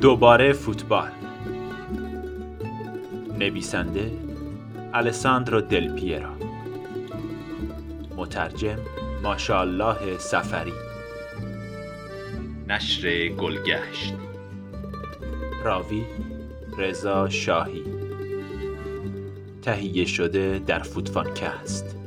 دوباره فوتبال. نویسنده الساندرو دل پیرا مترجم ماشاءالله سفری نشر گلگشت. راوی رضا شاهی. تهیه شده در فوتفانکست.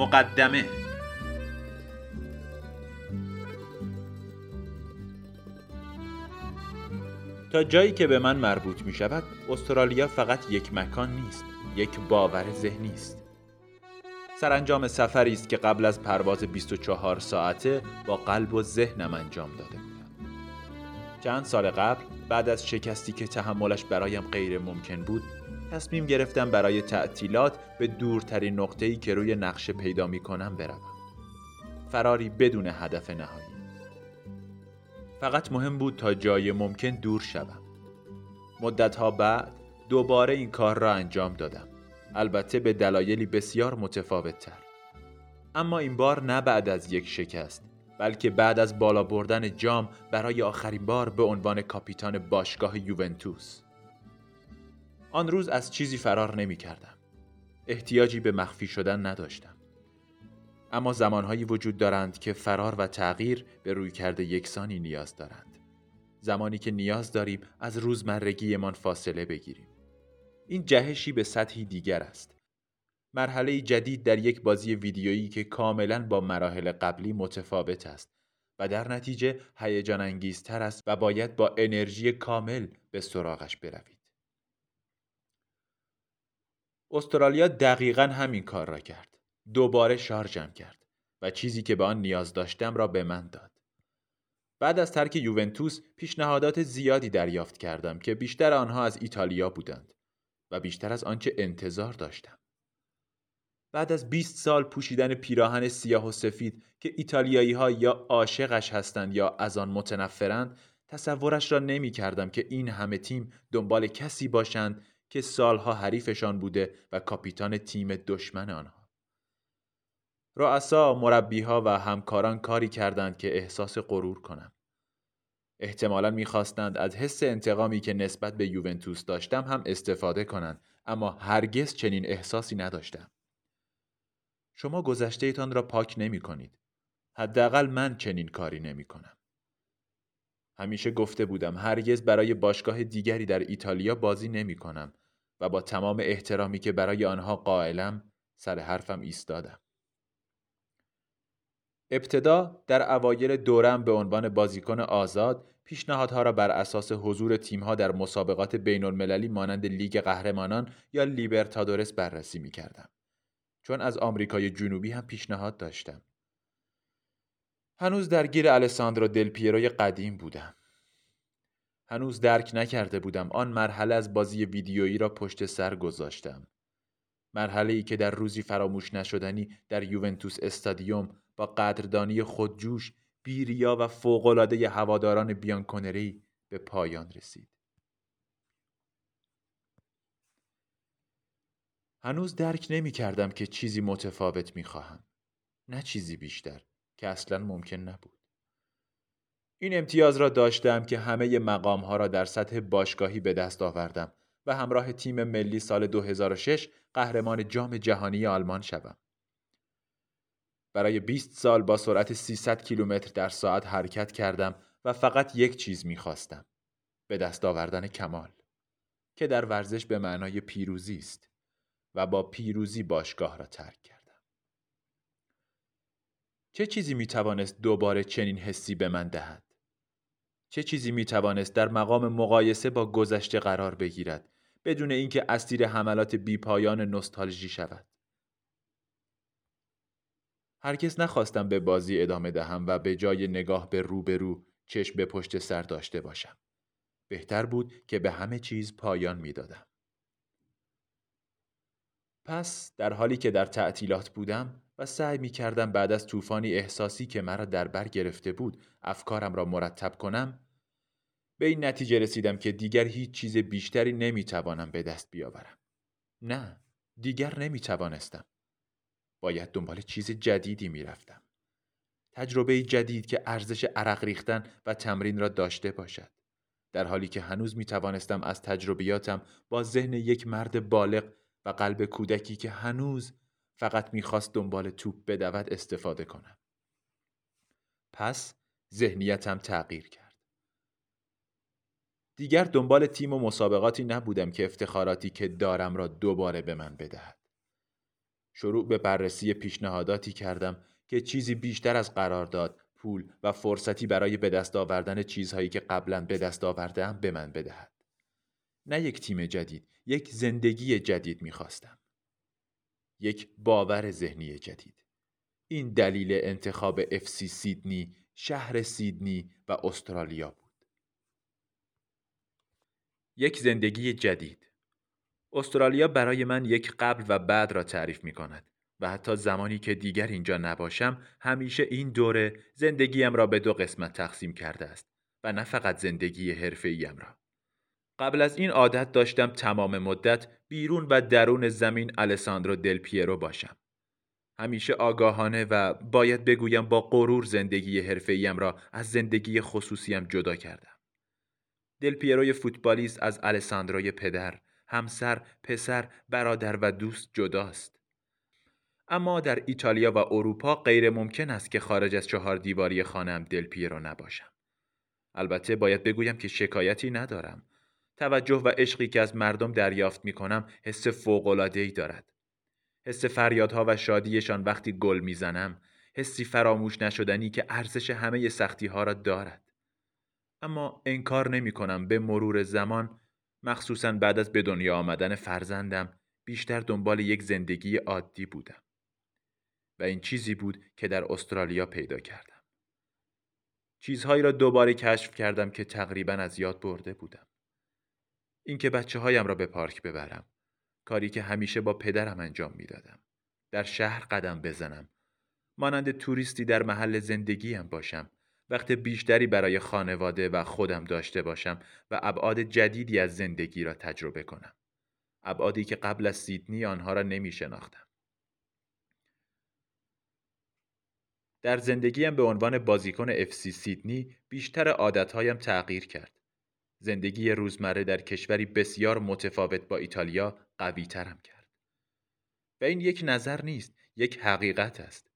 مقدمه. تا جایی که به من مربوط می شود استرالیا فقط یک مکان نیست یک باور ذهنی است. سرانجام سفری است که قبل از پرواز 24 ساعته با قلب و ذهنم انجام داده بودم. چند سال قبل بعد از شکستی که تحملش برایم غیر ممکن بود تصمیم گرفتم برای تعطیلات به دورترین نقطه‌ای که روی نقشه پیدا می کنم بروم. فراری بدون هدف نهایی. فقط مهم بود تا جای ممکن دور شوم. مدتها بعد دوباره این کار را انجام دادم. البته به دلایلی بسیار متفاوت تر. اما این بار نه بعد از یک شکست بلکه بعد از بالا بردن جام برای آخرین بار به عنوان کاپیتان باشگاه یوونتوس. آن روز از چیزی فرار نمی کردم. احتیاجی به مخفی شدن نداشتم. اما زمانهایی وجود دارند که فرار و تغییر به روی کرده یکسانی نیاز دارند. زمانی که نیاز داریم از روزمرگیمان فاصله بگیریم. این جهشی به سطحی دیگر است. مرحله جدید در یک بازی ویدیویی که کاملا با مراحل قبلی متفاوت است و در نتیجه هیجان انگیزتر است و باید با انرژی کامل به سراغش بروید. استرالیا دقیقا همین کار را کرد. دوباره شارژم کرد و چیزی که به آن نیاز داشتم را به من داد. بعد از ترک یوونتوس پیشنهادات زیادی دریافت کردم که بیشتر آنها از ایتالیا بودند و بیشتر از آنچه انتظار داشتم. بعد از 20 سال پوشیدن پیراهن سیاه و سفید که ایتالیایی ها یا عاشقش هستند یا از آن متنفرند تصورش را نمی کردم که این همه تیم دنبال کسی باشند که سالها حریفشان بوده و کاپیتان تیم دشمن آنها. رؤسا، مربیها و همکاران کاری کردند که احساس غرور کنم. احتمالا می‌خواستند از حس انتقامی که نسبت به یوونتوس داشتم هم استفاده کنند اما هرگز چنین احساسی نداشتم. شما گذشتهتان را پاک نمی کنید. حداقل من چنین کاری نمی کنم. همیشه گفته بودم هرگز برای باشگاه دیگری در ایتالیا بازی نمی کنم و با تمام احترامی که برای آنها قائلم سر حرفم ایستادم. ابتدا در اوایل دورم به عنوان بازیکن آزاد پیشنهادها را بر اساس حضور تیمها در مسابقات بین المللی مانند لیگ قهرمانان یا لیبرتادورس بررسی می کردم. چون از آمریکای جنوبی هم پیشنهاد داشتم. هنوز درگیر الساندرو دل پیروی قدیم بودم. هنوز درک نکرده بودم آن مرحله از بازی ویدیویی را پشت سر گذاشتم. مرحله ای که در روزی فراموش نشدنی در یوونتوس استادیوم با قدردانی خودجوش، بیریا و فوقالعاده هواداران بیانکونری به پایان رسید. هنوز درک نمی کردم که چیزی متفاوت می خواهم. نه چیزی بیشتر که اصلا ممکن نبود. این امتیاز را داشتم که همه مقام ها را در سطح باشگاهی به دست آوردم و همراه تیم ملی سال 2006 قهرمان جام جهانی آلمان شوم. برای 20 سال با سرعت 300 کیلومتر در ساعت حرکت کردم و فقط یک چیز می‌خواستم. به دست آوردن کمال. که در ورزش به معنای پیروزی است و با پیروزی باشگاه را ترک کردم. چه چیزی می توانست دوباره چنین حسی به من دهد؟ چه چیزی می توانست در مقام مقایسه با گذشته قرار بگیرد بدون اینکه اسیر حملات بیپایان نوستالژی شود هرگز نخواستم به بازی ادامه دهم و به جای نگاه به روبرو چشم به پشت سر داشته باشم بهتر بود که به همه چیز پایان می‌دادم. پس در حالی که در تعطیلات بودم و سعی می کردم بعد از طوفانی احساسی که مرا در بر گرفته بود افکارم را مرتب کنم به این نتیجه رسیدم که دیگر هیچ چیز بیشتری نمی توانم به دست بیاورم. نه، دیگر نمی توانستم. باید دنبال چیز جدیدی می رفتم. تجربه جدید که ارزش عرق ریختن و تمرین را داشته باشد. در حالی که هنوز می توانستم از تجربیاتم با ذهن یک مرد بالغ و قلب کودکی که هنوز فقط می‌خواست دنبال توپ بدود استفاده کنم. پس ذهنیتم تغییر کرد. دیگر دنبال تیم و مسابقاتی نبودم که افتخاراتی که دارم را دوباره به من بدهد. شروع به بررسی پیشنهاداتی کردم که چیزی بیشتر از قرارداد، پول و فرصتی برای به دست آوردن چیزهایی که قبلا به دست آوردم به من بدهد. نه یک تیم جدید، یک زندگی جدید می‌خواستم. یک باور ذهنی جدید. این دلیل انتخاب افسی سیدنی، شهر سیدنی و استرالیا بود. یک زندگی جدید. استرالیا برای من یک قبل و بعد را تعریف می کند و حتی زمانی که دیگر اینجا نباشم همیشه این دوره زندگیم را به دو قسمت تقسیم کرده است و نه فقط زندگی حرفه‌ایم را. قبل از این عادت داشتم تمام مدت بیرون و درون زمین الساندرو دل پیرو باشم. همیشه آگاهانه و باید بگویم با غرور زندگی حرفه‌ایم را از زندگی خصوصیم جدا کردم. دل پیروی فوتبالیست از الساندروی پدر، همسر، پسر، برادر و دوست جداست. اما در ایتالیا و اروپا غیر ممکن است که خارج از چهار دیواری خانم دل پیرو نباشم. البته باید بگویم که شکایتی ندارم. توجه و عشقی که از مردم دریافت می کنم حس فوق‌العاده‌ای دارد. حس فریادها و شادیشان وقتی گل می‌زنم، حسی فراموش نشدنی که ارزش همه سختی ها را دارد. اما انکار نمی کنم به مرور زمان مخصوصا بعد از به دنیا آمدن فرزندم بیشتر دنبال یک زندگی عادی بودم. و این چیزی بود که در استرالیا پیدا کردم. چیزهایی را دوباره کشف کردم که تقریبا از یاد برده بودم. اینکه بچه هایم را به پارک ببرم. کاری که همیشه با پدرم انجام می‌دادم. در شهر قدم بزنم. مانند توریستی در محل زندگیم باشم. وقت بیشتری برای خانواده و خودم داشته باشم و ابعاد جدیدی از زندگی را تجربه کنم. ابعادی که قبل از سیدنی آنها را نمی شناختم. در زندگیم به عنوان بازیکن افسی سیدنی بیشتر عادتهایم تغییر کرد. زندگی روزمره در کشوری بسیار متفاوت با ایتالیا قوی ترم کرد. و این یک نظر نیست، یک حقیقت است.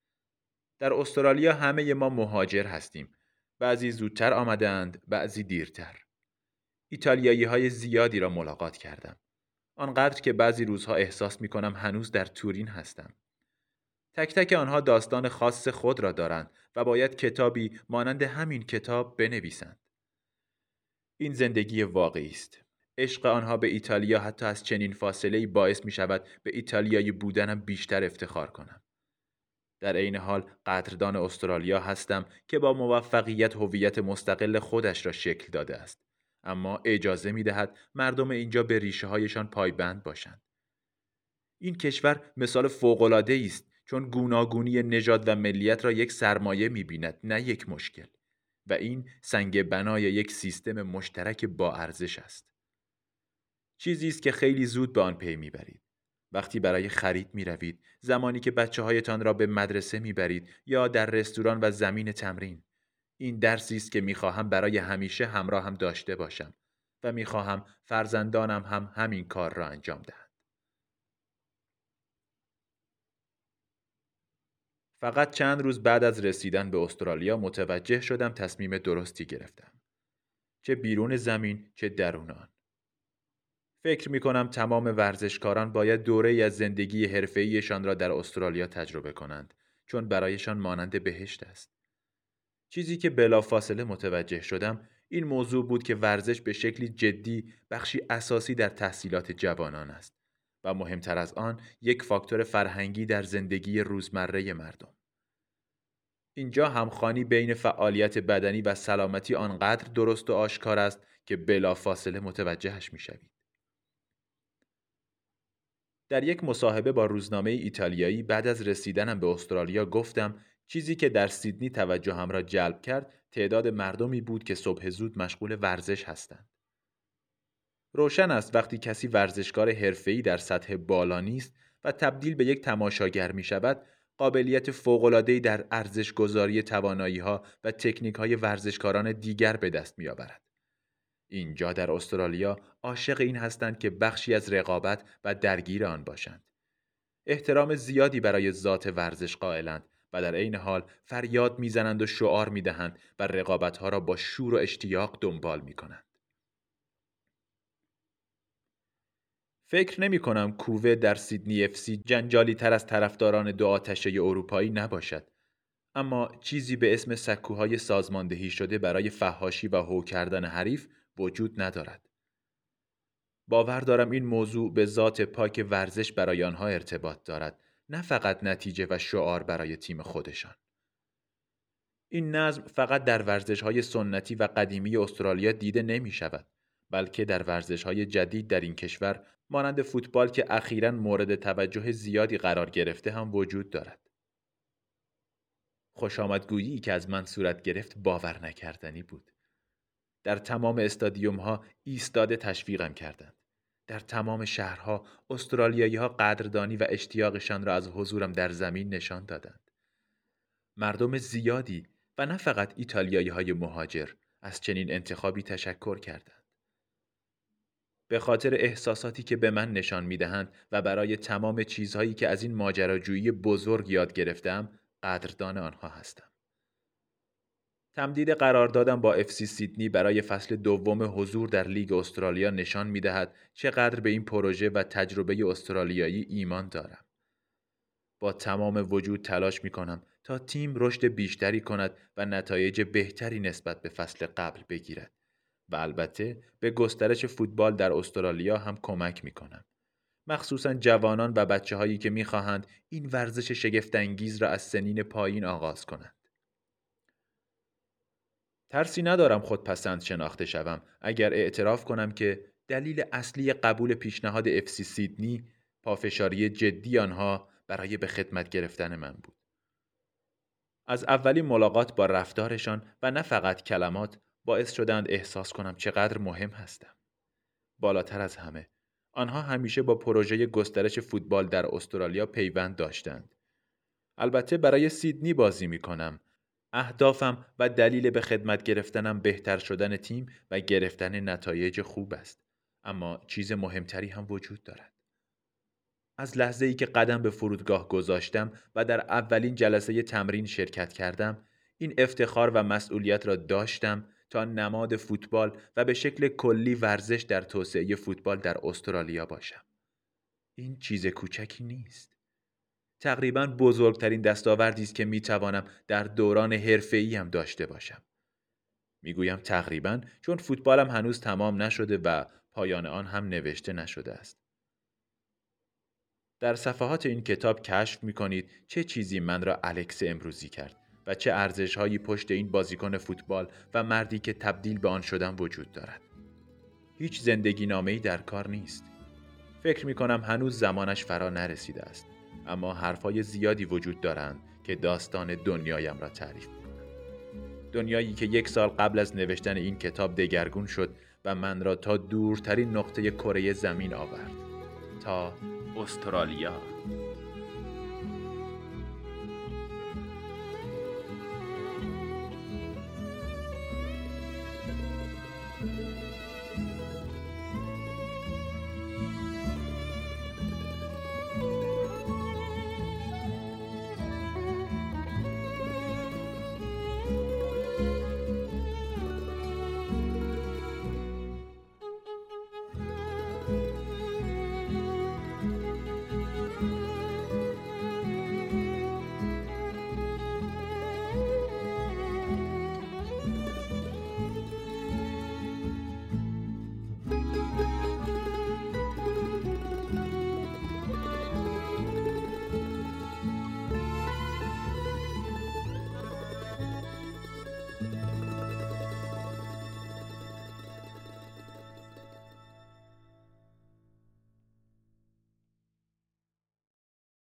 در استرالیا همه ما مهاجر هستیم. بعضی زودتر آمدند، بعضی دیرتر. ایتالیایی های زیادی را ملاقات کردم. آنقدر که بعضی روزها احساس می کنم هنوز در تورین هستم. تک تک آنها داستان خاص خود را دارند و باید کتابی مانند همین کتاب بنویسند. این زندگی واقعی است. عشق آنها به ایتالیا حتی از چنین فاصله باعث می شود به ایتالیایی بودنم بیشتر افتخار کنم. در عین حال قدردان استرالیا هستم که با موفقیت هویت مستقل خودش را شکل داده است. اما اجازه می دهد مردم اینجا به ریشه هایشان پایبند باشند. این کشور مثال فوق‌العاده است چون گوناگونی نژاد و ملیت را یک سرمایه می‌بیند نه یک مشکل و این سنگ بنای یک سیستم مشترک با ارزش است. چیزی است که خیلی زود به آن پی می‌برید. وقتی برای خرید می روید، زمانی که بچه هایتان را به مدرسه می برید یا در رستوران و زمین تمرین. این درسی است که می خواهم برای همیشه همراه هم داشته باشم و می خواهم فرزندانم هم همین کار را انجام دهند. فقط چند روز بعد از رسیدن به استرالیا متوجه شدم تصمیم درستی گرفتم. چه بیرون زمین چه درون آن. فکر می کنم تمام ورزشکاران باید دوره از زندگی حرفه‌ایشان را در استرالیا تجربه کنند چون برایشان مانند بهشت است. چیزی که بلافاصله متوجه شدم این موضوع بود که ورزش به شکلی جدی بخشی اساسی در تحصیلات جوانان است و مهمتر از آن یک فاکتور فرهنگی در زندگی روزمره مردم. اینجا همخانی بین فعالیت بدنی و سلامتی آنقدر درست و آشکار است که بلافاصله متوجهش می‌شوید. در یک مصاحبه با روزنامه ایتالیایی بعد از رسیدنم به استرالیا گفتم چیزی که در سیدنی توجهم را جلب کرد تعداد مردمی بود که صبح زود مشغول ورزش هستند. روشن است وقتی کسی ورزشکار حرفه‌ای در سطح بالا نیست و تبدیل به یک تماشاگر می شود قابلیت فوق‌العاده‌ای در ارزشگذاری توانایی‌ها و تکنیک‌های ورزشکاران دیگر به دست می‌آورد. اینجا در استرالیا عاشق این هستند که بخشی از رقابت و درگیر آن باشند. احترام زیادی برای ذات ورزش قائلند و در عین حال فریاد می‌زنند و شعار می‌دهند و رقابتها را با شور و اشتیاق دنبال می فکر نمی کنم کووه در سیدنی افسی جنجالی تر از طرفداران دو آتشه اروپایی نباشد. اما چیزی به اسم سکوهای سازماندهی شده برای فهاشی و هو کردن حریف وجود ندارد. باور دارم این موضوع به ذات پاک ورزش برای آنها ارتباط دارد نه فقط نتیجه و شعار برای تیم خودشان. این نظم فقط در ورزش های سنتی و قدیمی استرالیا دیده نمی شود بلکه در ورزش های جدید در این کشور مانند فوتبال که اخیرا مورد توجه زیادی قرار گرفته هم وجود دارد. خوش آمدگویی که از من صورت گرفت باور نکردنی بود. در تمام استادیوم ها ایستاده تشویقم کردند. در تمام شهرها استرالیایی ها قدردانی و اشتیاقشان را از حضورم در زمین نشان دادند. مردم زیادی و نه فقط ایتالیایی های مهاجر از چنین انتخابی تشکر کردند. به خاطر احساساتی که به من نشان می دهند و برای تمام چیزهایی که از این ماجراجویی بزرگ یاد گرفتم قدردان آنها هستم. تمدید قراردادم با افسی سیدنی برای فصل دوم حضور در لیگ استرالیا نشان می دهد چقدر به این پروژه و تجربه استرالیایی ایمان دارم. با تمام وجود تلاش می کنم تا تیم رشد بیشتری کند و نتایج بهتری نسبت به فصل قبل بگیرد و البته به گسترش فوتبال در استرالیا هم کمک می. مخصوصا جوانان و بچه هایی که می خواهند این ورزش شگفتانگیز را از سنین پایین آغاز کنند. ترسی ندارم خود پسند شناخته شوم اگر اعتراف کنم که دلیل اصلی قبول پیشنهاد افسی سیدنی پافشاری جدی آنها برای به خدمت گرفتن من بود. از اولین ملاقات با رفتارشان و نه فقط کلمات باعث شدند احساس کنم چقدر مهم هستم. بالاتر از همه آنها همیشه با پروژه گسترش فوتبال در استرالیا پیوند داشتند. البته برای سیدنی بازی می کنم اهدافم و دلیل به خدمت گرفتنم بهتر شدن تیم و گرفتن نتایج خوب است. اما چیز مهمتری هم وجود دارد. از لحظه ای که قدم به فرودگاه گذاشتم و در اولین جلسه تمرین شرکت کردم، این افتخار و مسئولیت را داشتم تا نماد فوتبال و به شکل کلی ورزش در توسعه فوتبال در استرالیا باشم. این چیز کوچکی نیست. تقریبا بزرگترین دستاوردی است که می توانم در دوران حرفه‌ای هم داشته باشم. می‌گویم تقریبا چون فوتبالم هنوز تمام نشده و پایان آن هم نوشته نشده است. در صفحات این کتاب کشف می کنید چه چیزی من را الکس امروزی کرد و چه ارزش هایی پشت این بازیکن فوتبال و مردی که تبدیل به آن شدم وجود دارد. هیچ زندگی نامه در کار نیست. فکر می کنم هنوز زمانش فرا نرسیده است. اما حرفای زیادی وجود دارند که داستان دنیایم را تعریف می‌کنند دنیایی که یک سال قبل از نوشتن این کتاب دگرگون شد و من را تا دورترین نقطه کره زمین آورد تا استرالیا